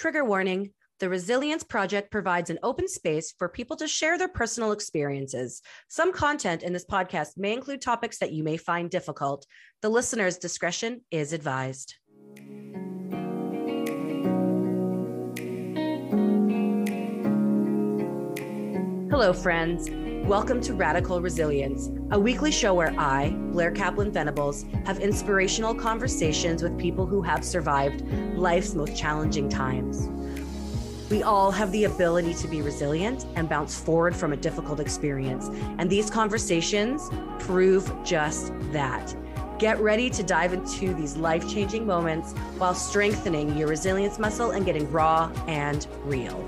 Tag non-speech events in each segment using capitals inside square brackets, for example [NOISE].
Trigger warning the Resilience Project provides an open space for people to share their personal experiences. Some content in this podcast may include topics that you may find difficult. The listener's discretion is advised. Hello, friends. Welcome to Radical Resilience, a weekly show where I, Blair Kaplan Venables, have inspirational conversations with people who have survived life's most challenging times. We all have the ability to be resilient and bounce forward from a difficult experience. And these conversations prove just that. Get ready to dive into these life changing moments while strengthening your resilience muscle and getting raw and real.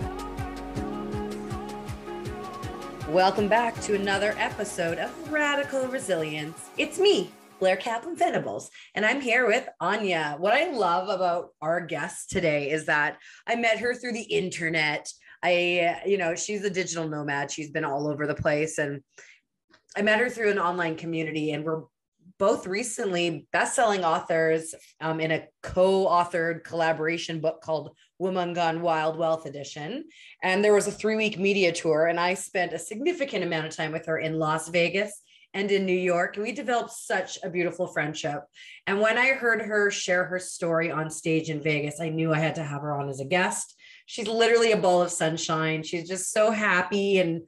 Welcome back to another episode of Radical Resilience. It's me, Blair Kaplan Venables, and I'm here with Ania. What I love about our guest today is that I met her through the internet. I, you know, she's a digital nomad. She's been all over the place. And I met her through an online community, and we're both recently best-selling authors um, in a co-authored collaboration book called woman gone wild wealth edition and there was a three-week media tour and i spent a significant amount of time with her in las vegas and in New York. And we developed such a beautiful friendship. And when I heard her share her story on stage in Vegas, I knew I had to have her on as a guest. She's literally a ball of sunshine. She's just so happy and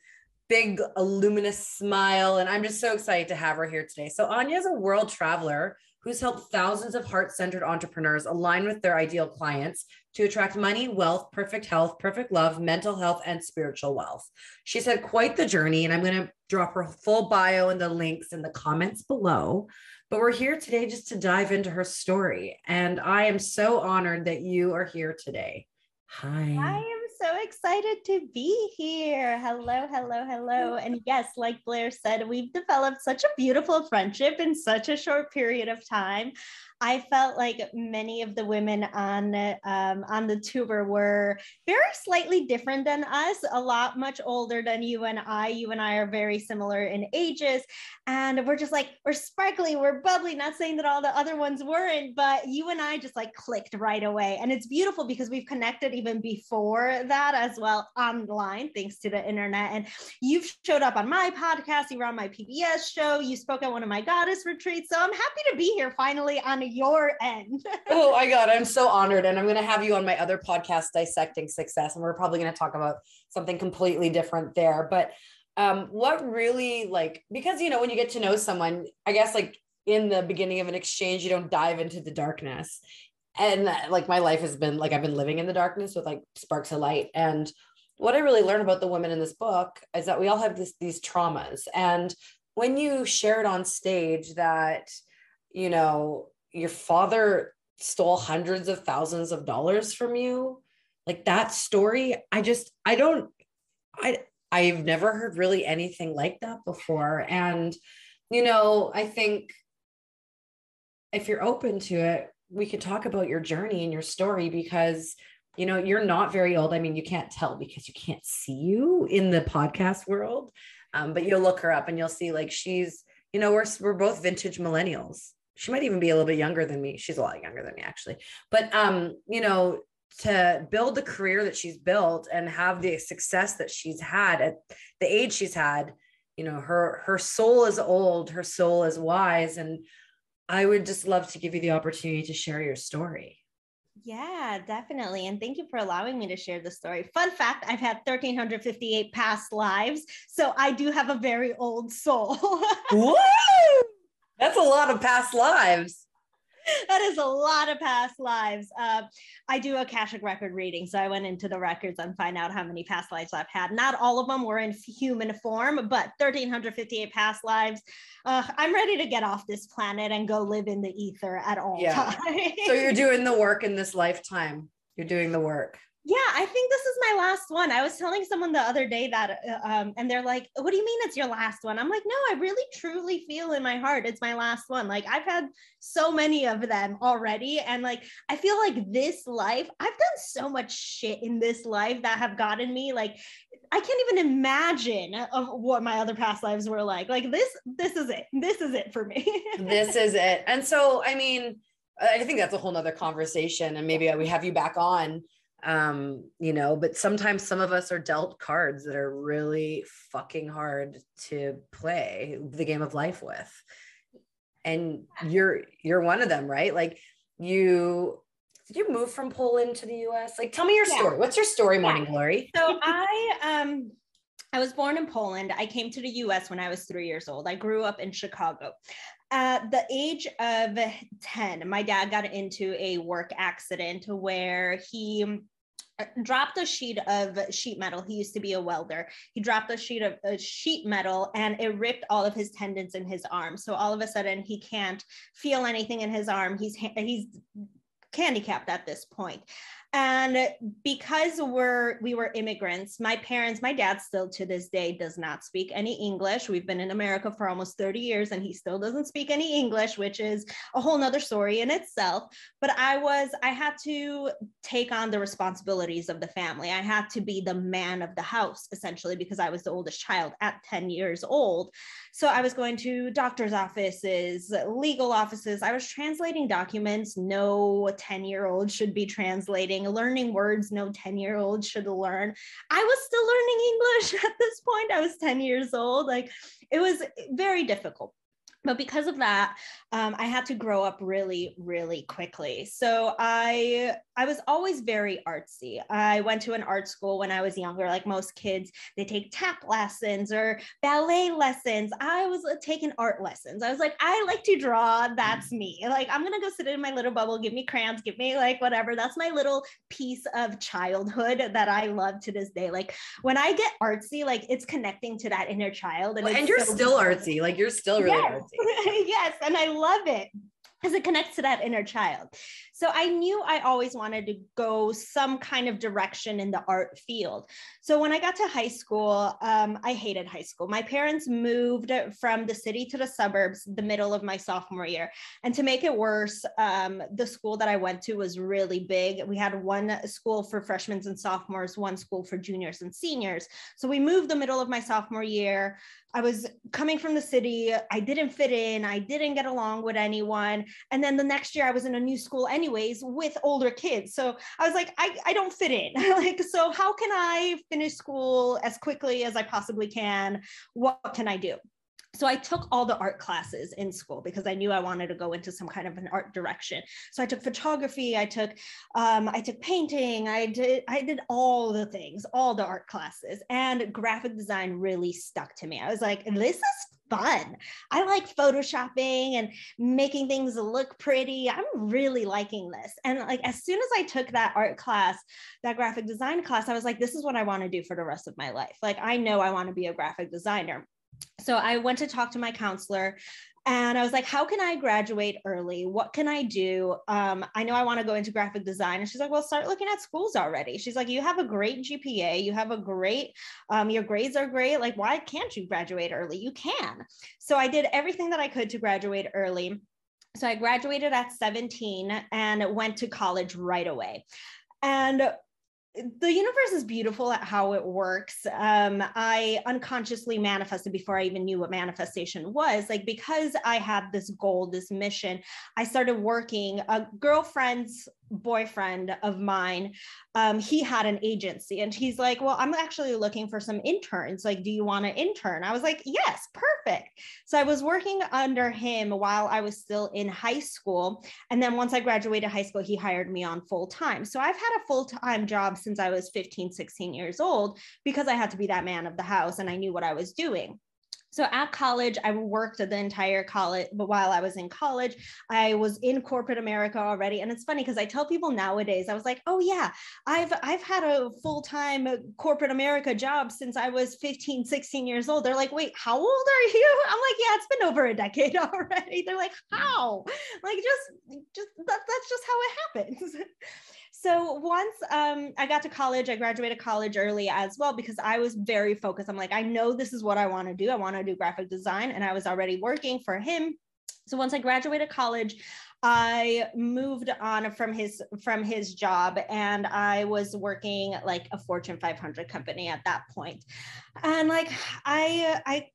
big, luminous smile. And I'm just so excited to have her here today. So, Ania is a world traveler who's helped thousands of heart centered entrepreneurs align with their ideal clients to attract money, wealth, perfect health, perfect love, mental health, and spiritual wealth. She's had quite the journey, and I'm going to drop her full bio and the links in the comments below. But we're here today just to dive into her story. And I am so honored that you are here today. Hi. I am so excited to be here. Hello, hello, hello. And yes, like Blair said, we've developed such a beautiful friendship in such a short period of time. I felt like many of the women on um, on the tour were very slightly different than us, a lot much older than you and I. You and I are very similar in ages, and we're just like we're sparkly, we're bubbly. Not saying that all the other ones weren't, but you and I just like clicked right away, and it's beautiful because we've connected even before that as well online, thanks to the internet. And you've showed up on my podcast, you were on my PBS show, you spoke at one of my goddess retreats, so I'm happy to be here finally on your end. [LAUGHS] oh my God, I'm so honored. And I'm going to have you on my other podcast, Dissecting Success. And we're probably going to talk about something completely different there. But um, what really like, because, you know, when you get to know someone, I guess like in the beginning of an exchange, you don't dive into the darkness. And like my life has been like, I've been living in the darkness with like sparks of light. And what I really learned about the women in this book is that we all have this, these traumas. And when you shared on stage that, you know, your father stole hundreds of thousands of dollars from you? Like that story i just i don't i i've never heard really anything like that before. And you know i think if you're open to it we could talk about your journey and your story because you know you're not very old. I mean you can't tell because you can't see you in the podcast world um, but you'll look her up and you'll see like she's you know we're, we're both vintage millennials she might even be a little bit younger than me. She's a lot younger than me actually. But um, you know, to build the career that she's built and have the success that she's had at the age she's had, you know, her her soul is old, her soul is wise and I would just love to give you the opportunity to share your story. Yeah, definitely. And thank you for allowing me to share the story. Fun fact I've had 1,358 past lives. So I do have a very old soul. [LAUGHS] Woo! That's a lot of past lives. That is a lot of past lives. Uh, I do a Akashic record reading, so I went into the records and find out how many past lives I've had. Not all of them were in human form, but 1,358 past lives. Uh, I'm ready to get off this planet and go live in the ether at all yeah. times. so you're [LAUGHS] doing the work in this lifetime. You're doing the work. Yeah, I think this is my last one. I was telling someone the other day that, uh, um, and they're like, "What do you mean it's your last one?" I'm like, "No, I really truly feel in my heart it's my last one. Like I've had so many of them already, and like I feel like this life, I've done so much shit in this life that have gotten me like I can't even imagine of what my other past lives were like. Like this, this is it. This is it for me. this is it. And so, I mean, I think that's a whole nother conversation, and maybe we have you back on um you know but sometimes some of us are dealt cards that are really fucking hard to play the game of life with and you're you're one of them right like you did you move from poland to the us like tell me your story what's your story morning yeah. glory so [LAUGHS] i um I was born in Poland. I came to the US when I was three years old. I grew up in Chicago. At the age of 10, my dad got into a work accident where he uh, Uh, dropped a sheet of sheet metal. He used to be a welder. He dropped a sheet of a sheet metal and it ripped all of his tendons in his arm. So all of a sudden he can't feel anything in his arm. He's he's handicapped at this point and because we're we were immigrants my parents my dad still to this day does not speak any english. We've been in america for almost 30 years and he still doesn't speak any english which is a whole nother story in itself. But i was i had to take on the responsibilities of the family. I had to be the man of the house essentially because i was the oldest child at 10 years old. So i was going to doctors offices legal offices. I was translating documents. No 10 year old should be translating learning words no 10 year old should learn. I was still learning English [LAUGHS] at this point. I was 10 years old. Like it was very difficult but because of that um, i had to grow up really really quickly. So i i was always very artsy. I went to an art school when i was younger like most kids they take tap lessons or ballet lessons. I was uh, taking art lessons. I was like i like to draw that's me. Like i'm gonna go sit in my little bubble give me crayons give me like whatever. That's my little piece of childhood that i love to this day. Like when i get artsy like it's connecting to that inner child and, well, and you're so still artsy. Like you're still really yes. artsy [LAUGHS] yes, and I love it because it connects to that inner child. So I knew I always wanted to go some kind of direction in the art field. So when I got to high school, um, I hated high school. My parents moved from the city to the suburbs the middle of my sophomore year. And to make it worse, um, the school that I went to was really big. We had one school for freshmen and sophomores, one school for juniors and seniors. So we moved the middle of my sophomore year. I was coming from the city. I didn't fit in. I didn't get along with anyone. And then the next year I was in a new school anyways with older kids. So I was like, I, I don't fit in. [LAUGHS] like, so how can I finish school as quickly as I possibly can? What can I do? so I took all the art classes in school because I knew I wanted to go into some kind of an art direction. So I took photography, I took um, I took painting, I did I did all the things, all the art classes, and graphic design really stuck to me. I was like, this is fun. I like photoshopping and making things look pretty. I'm really liking this. And like as soon as I took that art class, that graphic design class, I was like, this is what I want to do for the rest of my life. Like I know I want to be a graphic designer so I went to talk to my counselor and I was like, how can I graduate early? What can I do? Um, I know I want to go into graphic design. And she's like, well, start looking at schools already. She's like, you have a great GPA. You have a great, um, your grades are great. Like, why can't you graduate early? You can. So I did everything that I could to graduate early. So I graduated at 17 and went to college right away. And the universe is beautiful at how it works. Um, I unconsciously manifested before I even knew what manifestation was. Like, because I had this goal, this mission, I started working. A girlfriend's boyfriend of mine um, he had an agency and he's like well i'm actually looking for some interns. Like do you want to intern? I was like yes perfect. So i was working under him while i was still in high school. And then once i graduated high school he hired me on full time. So i've had a full-time job since i was 15 16 years old because i had to be that man of the house and i knew what i was doing so at college, I worked the entire college, but while I was in college, I was in corporate America already. And it's funny because I tell people nowadays, I was like, oh yeah, I've I've had a full-time uh, corporate America job since I was 15, 16 years old. They're like, wait, how old are you? I'm like, yeah, it's been over a decade [LAUGHS] already. They're like, how? Like just just that, that's just how it happens. [LAUGHS] so once um, I got to college, I graduated college early as well because I was very focused. I'm like, I know this is what I want to do. I want to do graphic design, and I was already working for him. So once I graduated college, I moved on from his from his job and I was working like a Fortune 500 company at that point. And like I I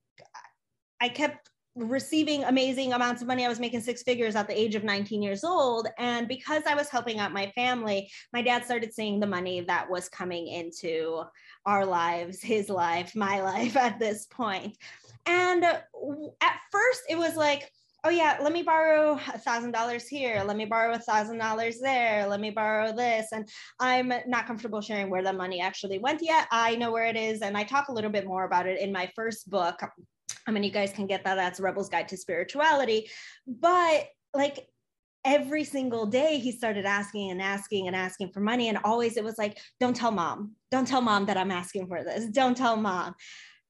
I kept receiving amazing amounts of money. I was making six figures at the age of 19 years old. And because I was helping out my family, my dad started seeing the money that was coming into our lives, his life, my [LAUGHS] life at this point. And at first, it was like, oh yeah let me borrow a thousand dollars here let me borrow a thousand dollars there let me borrow this and i'm not comfortable sharing where the money actually went yet i know where it is and i talk a little bit more about it in my first book I mean, you guys can get that. That's Rebel's Guide to Spirituality. But like every single day, he started asking and asking and asking for money. And always it was like, don't tell mom. Don't tell mom that I'm asking for this. Don't tell mom.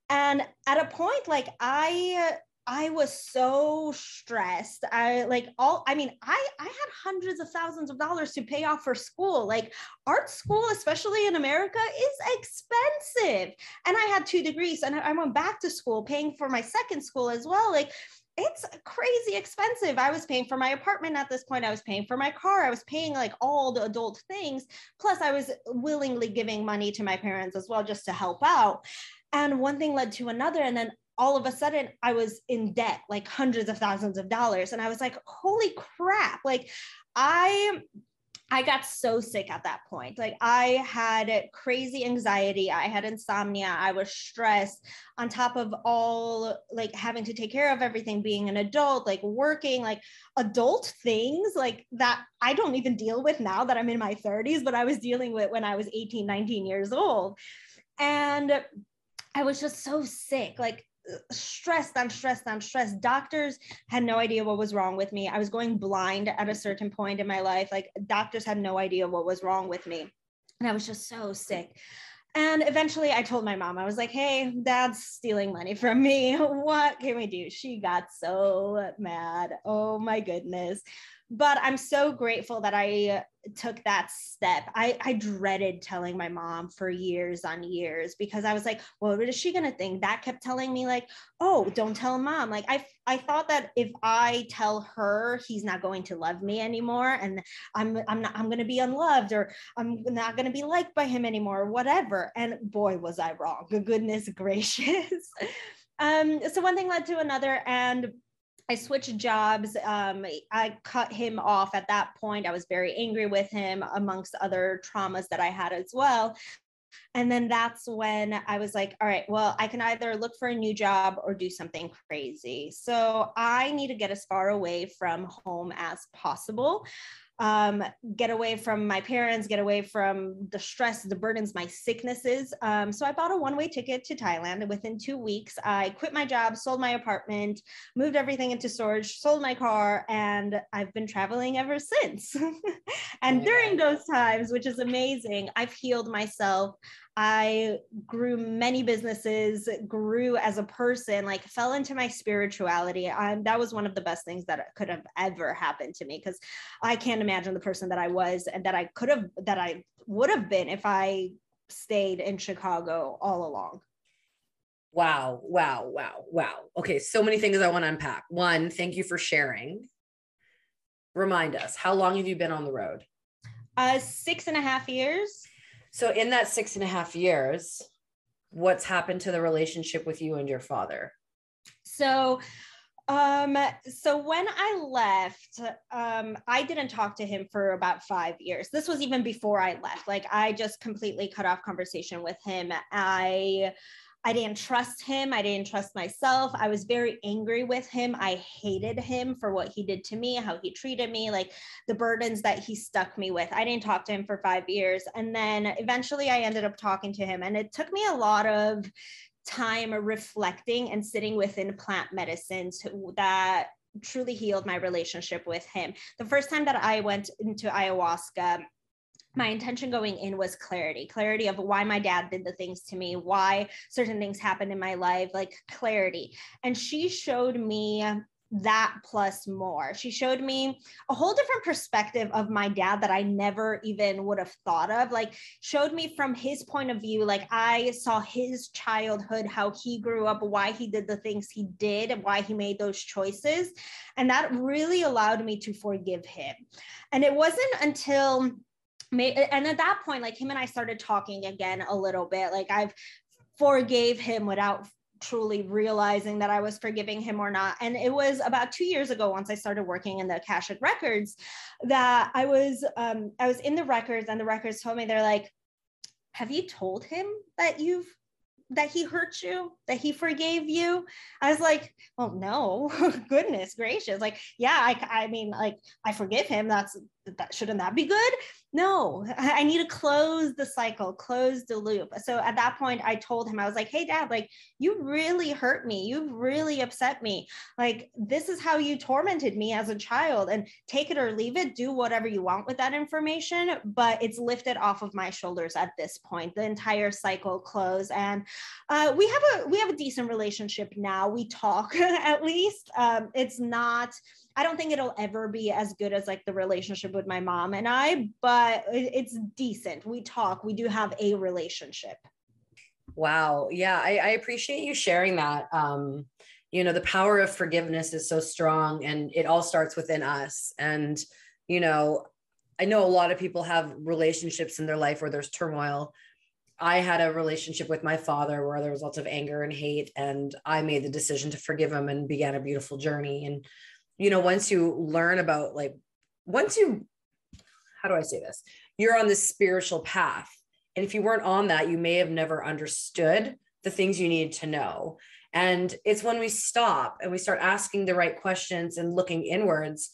And at a point, like I I was so stressed. I like all, I mean, I, I had hundreds of thousands of dollars to pay off for school. Like art school, especially in America, is expensive. And I had two degrees and I went back to school paying for my second school as well. Like it's crazy expensive. I was paying for my apartment at this point. I was paying for my car. I was paying like all the adult things. Plus, I was willingly giving money to my parents as well, just to help out. And one thing led to another. And then all of a sudden I was in debt, like hundreds of thousands of dollars. And I was like, holy crap. Like I I got so sick at that point. Like I had crazy anxiety, I had insomnia, I was stressed on top of all like having to take care of everything being an adult, like working, like adult things like that I don't even deal with now that I'm in my 30s, but I was dealing with when I was 18, 19 years old. And I was just so sick. Like stressed I'm stressed I'm stressed. Doctors had no idea what was wrong with me. I was going blind at a certain point in my life. Like doctors had no idea what was wrong with me. And I was just so sick. And eventually I told my mom, I was like, hey, dad's stealing money from me. [LAUGHS] What can we do? She got so mad. Oh my goodness but I'm so grateful that I took that step. I, I dreaded telling my mom for years on years because I was like, well, what is she gonna think? That kept telling me like, oh, don't tell mom. Like I I thought that if I tell her he's not going to love me anymore and I'm I'm not I'm gonna be unloved or I'm not gonna be liked by him anymore, or whatever. And boy, was I wrong. Goodness [LAUGHS] gracious. um, so one thing led to another and I switched jobs. Um, I cut him off at that point. I was very angry with him, amongst other traumas that I had as well. And then that's when I was like, all right, well, I can either look for a new job or do something crazy. So I need to get as far away from home as possible um, get away from my parents, get away from the stress, the burdens, my sicknesses. Um, so I bought a one way ticket to Thailand. And within two weeks, I quit my job, sold my apartment, moved everything into storage, sold my car, and I've been traveling ever since. [LAUGHS] and during those times, which is amazing, I've healed myself. I grew many businesses, grew as a person, like fell into my spirituality. Um, that was one of the best things that could have ever happened to me because I can't imagine the person that I was and that I could have, that I would have been if I stayed in Chicago all along. Wow, wow, wow, wow. Okay, so many things I want to unpack. One, thank you for sharing. Remind us, how long have you been on the road? Uh, six and a half years. So, in that six and a half years, what's happened to the relationship with you and your father? So, um, so when I left, um, I didn't talk to him for about five years. This was even before I left. Like I just completely cut off conversation with him. I I didn't trust him. I didn't trust myself. I was very angry with him. I hated him for what he did to me, how he treated me, like the burdens that he stuck me with. I didn't talk to him for five years. And then eventually I ended up talking to him. And it took me a lot of time reflecting and sitting within plant medicines that truly healed my relationship with him. The first time that I went into ayahuasca, my intention going in was clarity clarity of why my dad did the things to me why certain things happened in my life like clarity and she showed me that plus more. She showed me a whole different perspective of my dad that I never even would have thought of. Like, showed me from his point of view, like, I saw his childhood, how he grew up, why he did the things he did, and why he made those choices. And that really allowed me to forgive him. And it wasn't until and at that point like him and i started talking again a little bit like i've forgave him without truly realizing that I was forgiving him or not. And it was about two years ago, once I started working in the Akashic records, that I was um, I was in the records, and the records told me they're like, "Have you told him that you've that he hurt you, that he forgave you? I was like, well, no, [LAUGHS] goodness gracious. Like, yeah, I, I mean, like, I forgive him. That's that shouldn't that be good? No, I need to close the cycle, close the loop. So at that point, I told him, I was like, hey, dad, like, you really hurt me. You've really upset me. Like, this is how you tormented me as a child. And take it or leave it, do whatever you want with that information. But it's lifted off of my shoulders at this point. The entire cycle closed. And uh, we have a we have a decent relationship now. We talk [LAUGHS] at least. Um, it's not I don't think it'll ever be as good as like the relationship with my mom and I, but it's decent. We talk, we do have a relationship. Wow. Yeah, I, I appreciate you sharing that. Um, you know, the power of forgiveness is so strong and it all starts within us. And, you know, I know a lot of people have relationships in their life where there's turmoil. I had a relationship with my father where there was lots of anger and hate, and I made the decision to forgive him and began a beautiful journey. And you know, once you learn about like, once you, how do I say this? You're on this spiritual path. And if you weren't on that, you may have never understood the things you need to know. And it's when we stop and we start asking the right questions and looking inwards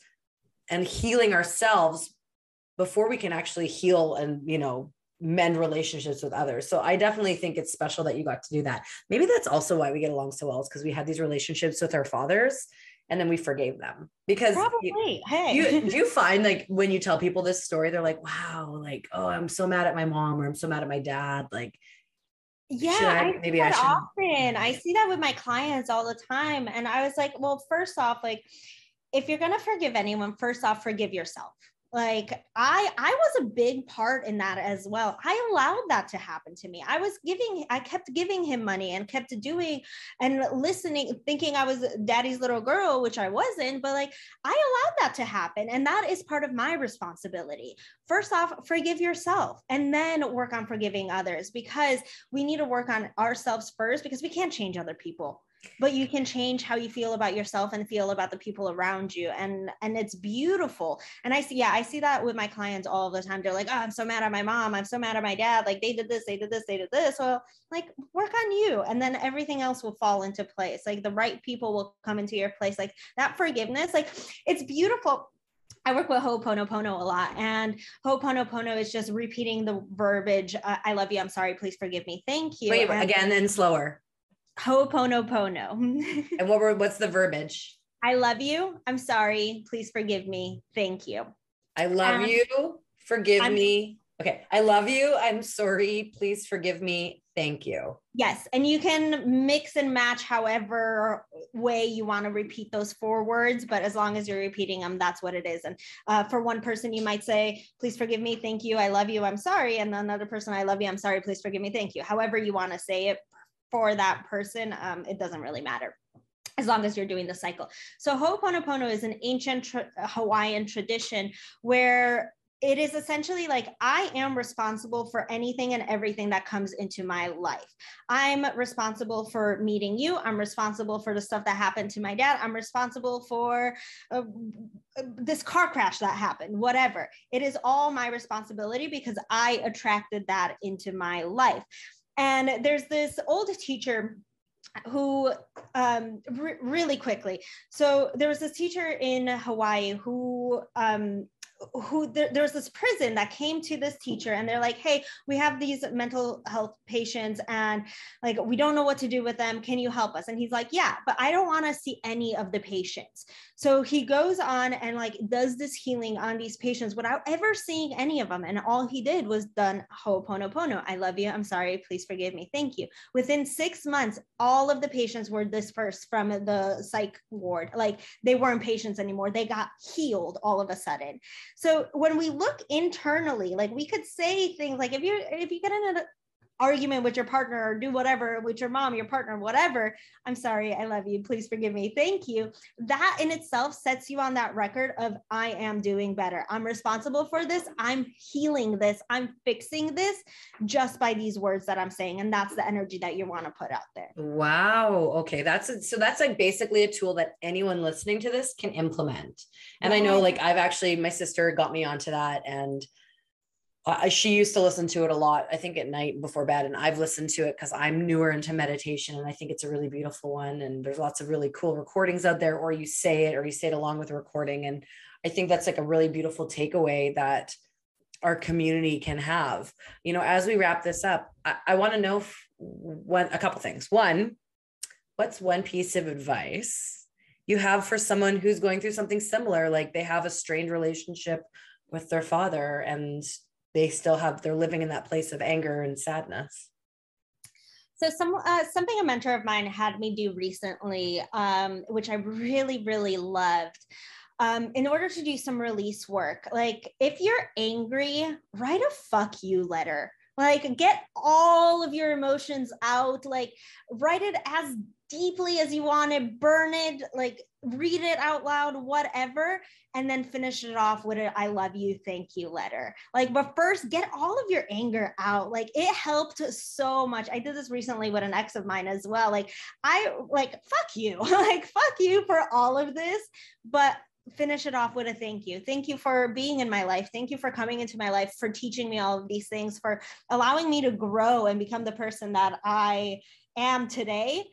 and healing ourselves before we can actually heal and, you know, mend relationships with others. So I definitely think it's special that you got to do that. Maybe that's also why we get along so well is because we had these relationships with our fathers and then we forgave them because Probably. You, hey. you, [LAUGHS] do you find like when you tell people this story they're like wow like oh i'm so mad at my mom or i'm so mad at my dad like yeah I, I maybe i should often. I mm-hmm. see that with my clients all the time and i was like well first off like if you're going to forgive anyone first off forgive yourself like i i was a big part in that as well. I allowed that to happen to me. I was giving i kept giving him money and kept doing and listening thinking i was daddy's little girl which i wasn't but like i allowed that to happen and that is part of my responsibility. First off forgive yourself and then work on forgiving others because we need to work on ourselves first because we can't change other people but you can change how you feel about yourself and feel about the people around you and and it's beautiful and i see yeah i see that with my clients all the time they're like oh i'm so mad at my mom i'm so mad at my dad like they did this they did this they did this well like work on you and then everything else will fall into place like the right people will come into your place like that forgiveness like it's beautiful I work with Ho'oponopono a lot, and Ho'oponopono is just repeating the verbiage. Uh, I love you. I'm sorry. Please forgive me. Thank you. Wait, and- again and slower. Ho'oponopono. [LAUGHS] and what were what's the verbiage? I love you. I'm sorry. Please forgive me. Thank you. I love um, you. Forgive I'm, me. Okay. I love you. I'm sorry. Please forgive me. Thank you. Yes. And you can mix and match however way you want to repeat those four words, but as long as you're repeating them, that's what it is. And uh, for one person, you might say, please forgive me. Thank you. I love you. I'm sorry. And another person, I love you. I'm sorry. Please forgive me. Thank you. However you want to say it for that person, um, it doesn't really matter as long as you're doing the cycle. So Ho'oponopono is an ancient tra- Hawaiian tradition where it is essentially like I am responsible for anything and everything that comes into my life. I'm responsible for meeting you. I'm responsible for the stuff that happened to my dad. I'm responsible for uh, this car crash that happened, whatever. It is all my responsibility because I attracted that into my life. And there's this old teacher who um, re- really quickly. So there was this teacher in Hawaii who um, who there, there was this prison that came to this teacher and they're like hey we have these mental health patients and like we don't know what to do with them. Can you help us? And he's like yeah but i don't want to see any of the patients. So he goes on and like does this healing on these patients without ever seeing any of them. And all he did was done ho'oponopono i love you. I'm sorry. Please forgive me. Thank you. Within six months all of the patients were dispersed from the psych ward. Like they weren't patients anymore. They got healed all of a sudden so when we look internally, like we could say things like if you if you get in a argument with your partner or do whatever with your mom, your partner, whatever. I'm sorry, I love you. Please forgive me. Thank you. That in itself sets you on that record of I am doing better. I'm responsible for this. I'm healing this. I'm fixing this just by these words that I'm saying. And that's the energy that you want to put out there. Wow. Okay. That's a, so that's like basically a tool that anyone listening to this can implement. And I know like I've actually, my sister got me onto that and uh, she used to listen to it a lot, I think at night before bed. And I've listened to it because I'm newer into meditation and I think it's a really beautiful one. And there's lots of really cool recordings out there, or you say it or you say it along with a recording. And I think that's like a really beautiful takeaway that our community can have. You know, as we wrap this up, I, I want to know one, a couple things. One, what's one piece of advice you have for someone who's going through something similar? Like they have a strained relationship with their father and they still have they're living in that place of anger and sadness. So some uh, something a mentor of mine had me do recently um, which i really really loved um, in order to do some release work like if you're angry write a fuck you letter. Like get all of your emotions out like write it as deeply as you want to burn it like read it out loud whatever and then finish it off with a i love you thank you letter. Like but first get all of your anger out. Like it helped so much. I did this recently with an ex of mine as well. Like i like fuck you. [LAUGHS] Like fuck you for all of this but finish it off with a thank you. Thank you for being in my life. Thank you for coming into my life, for teaching me all of these things, for allowing me to grow and become the person that I am today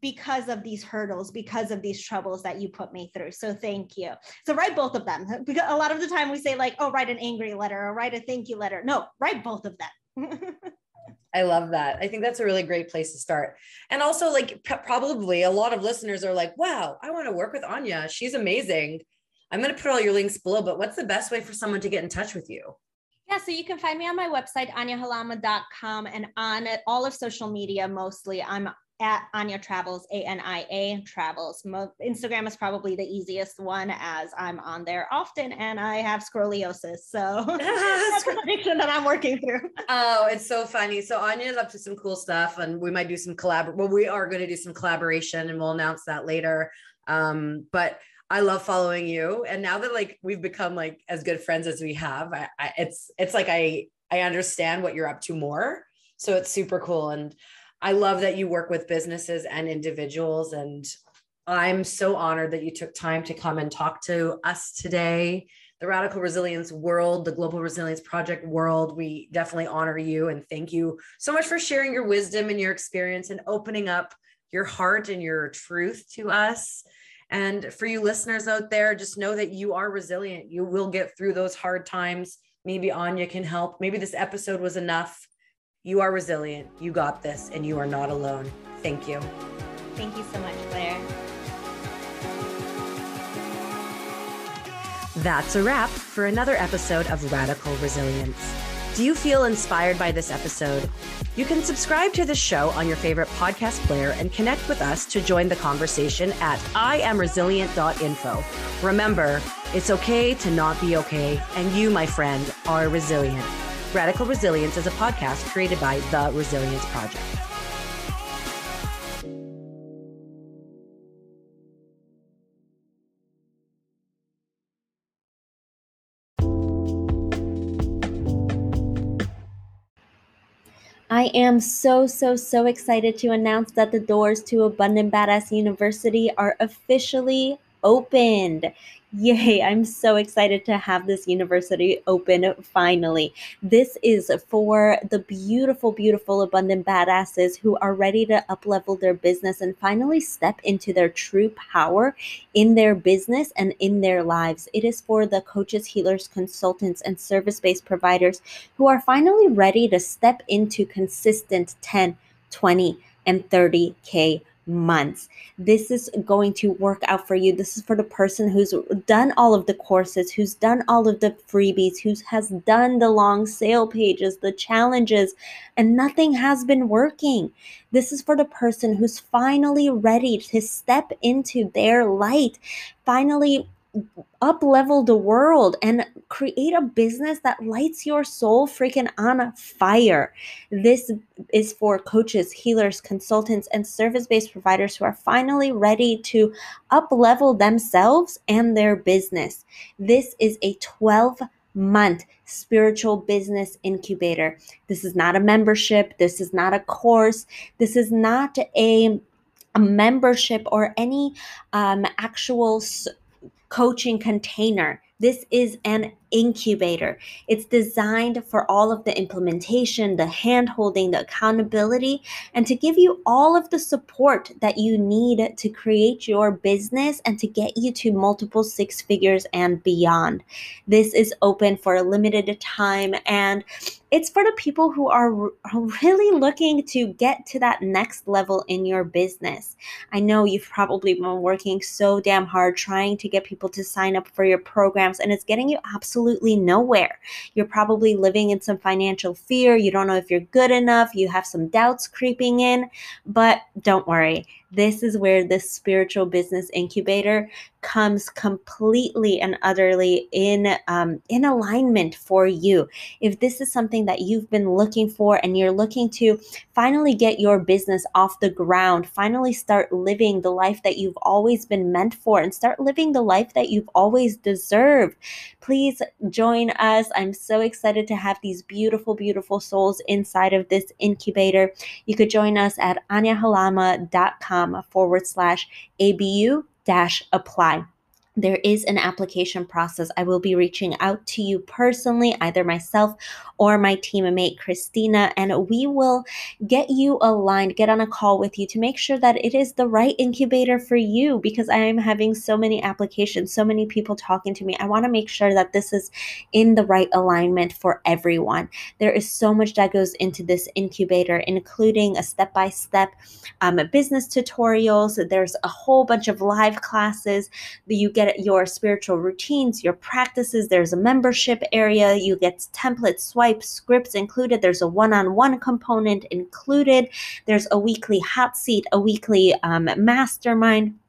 because of these hurdles, because of these troubles that you put me through. So thank you. So write both of them. [LAUGHS] Because a lot of the time we say like, oh, write an angry letter or write a thank you letter. No, write both of them. [LAUGHS] I love that. I think that's a really great place to start. And also like p- probably a lot of listeners are like, wow, I want to work with Ania. She's amazing. I'm going to put all your links below, but what's the best way for someone to get in touch with you? Yeah, so you can find me on my website, aniahalama.com, and on all of social media mostly. I'm at Ania Travels, A N I A Travels. Mo- Instagram is probably the easiest one as I'm on there often and I have scoliosis. So [LAUGHS] [LAUGHS] that's an addiction that I'm working through. Oh, it's so funny. So Ania's up to some cool stuff and we might do some collab. Well, we are going to do some collaboration and we'll announce that later. Um, but I love following you. And now that like we've become like as good friends as we have, I, I, it's it's like I I understand what you're up to more. So it's super cool. And I love that you work with businesses and individuals. And I'm so honored that you took time to come and talk to us today. The Radical Resilience world, the Global Resilience Project world, we definitely honor you and thank you so much for sharing your wisdom and your experience and opening up your heart and your truth to us. And for you listeners out there, just know that you are resilient. You will get through those hard times. Maybe Ania can help. Maybe this episode was enough. You are resilient. You got this, and you are not alone. Thank you. Thank you so much, Blair. That's a wrap for another episode of Radical Resilience. Do you feel inspired by this episode? You can subscribe to the show on your favorite podcast player and connect with us to join the conversation at iamresilient.info. Remember, it's okay to not be okay, and you, my friend, are resilient. Radical Resilience is a podcast created by The Resilience Project. I am so, so, so excited to announce that the doors to Abundant Badass University are officially opened. Yay, I'm so excited to have this university open finally. This is for the beautiful, beautiful, abundant badasses who are ready to uplevel their business and finally step into their true power in their business and in their lives. It is for the coaches, healers, consultants, and service based providers who are finally ready to step into consistent 10, 20, and 30K months. This is going to work out for you. This is for the person who's done all of the courses, who's done all of the freebies, who has done the long sale pages, the challenges, and nothing has been working. This is for the person who's finally ready to step into their light, finally up level the world and create a business that lights your soul freaking on fire. This is for coaches, healers, consultants, and service based providers who are finally ready to up level themselves and their business. This is a 12 month spiritual business incubator. This is not a membership. This is not a course. This is not a, a membership or any um, actual coaching container. This is an incubator. It's designed for all of the implementation, the hand holding, the accountability, and to give you all of the support that you need to create your business and to get you to multiple six figures and beyond. This is open for a limited time and it's for the people who are really looking to get to that next level in your business. I know you've probably been working so damn hard trying to get people to sign up for your programs, and it's getting you absolutely absolutely nowhere. You're probably living in some financial fear. You don't know if you're good enough. You have some doubts creeping in, but don't worry. This is where this spiritual business incubator comes completely and utterly in um, in alignment for you. If this is something that you've been looking for and you're looking to finally get your business off the ground, finally start living the life that you've always been meant for, and start living the life that you've always deserved, please join us. I'm so excited to have these beautiful, beautiful souls inside of this incubator. You could join us at aniahalama.com forward slash ABU dash apply there is an application process. I will be reaching out to you personally, either myself or my teammate Christina, and we will get you aligned, get on a call with you to make sure that it is the right incubator for you because I am having so many applications, so many people talking to me. I want to make sure that this is in the right alignment for everyone. There is so much that goes into this incubator, including a step by step business tutorials. There's a whole bunch of live classes that you get your spiritual routines, your practices. There's a membership area. You get templates, swipes, scripts included. There's a one on one component included. There's a weekly hot seat, a weekly um, mastermind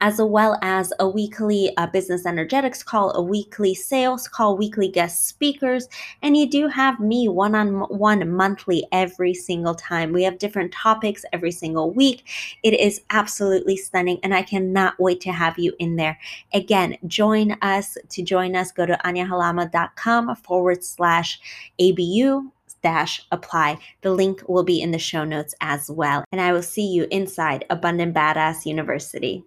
as well as a weekly uh, business energetics call, a weekly sales call, weekly guest speakers, and you do have me one on one monthly every single time. We have different topics every single week. It is absolutely stunning, and I cannot wait to have you in there. Again, join us. To join us, go to aniahalama.com forward slash ABU dash apply. The link will be in the show notes as well. And I will see you inside Abundant Badass University.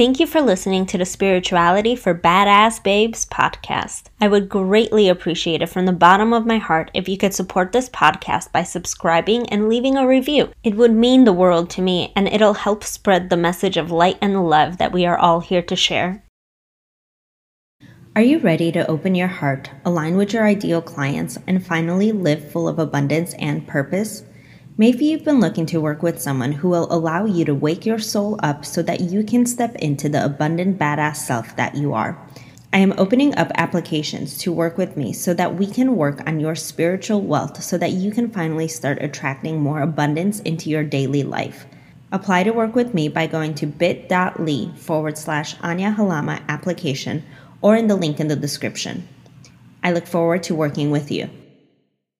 Thank you for listening to the Spirituality for Badass Babes podcast. I would greatly appreciate it from the bottom of my heart if you could support this podcast by subscribing and leaving a review. It would mean the world to me and it'll help spread the message of light and love that we are all here to share. Are you ready to open your heart, align with your ideal clients, and finally live full of abundance and purpose? Maybe you've been looking to work with someone who will allow you to wake your soul up so that you can step into the abundant badass self that you are. I am opening up applications to work with me so that we can work on your spiritual wealth so that you can finally start attracting more abundance into your daily life. Apply to work with me by going to bit.ly forward slash Ania Halama application or in the link in the description. I look forward to working with you.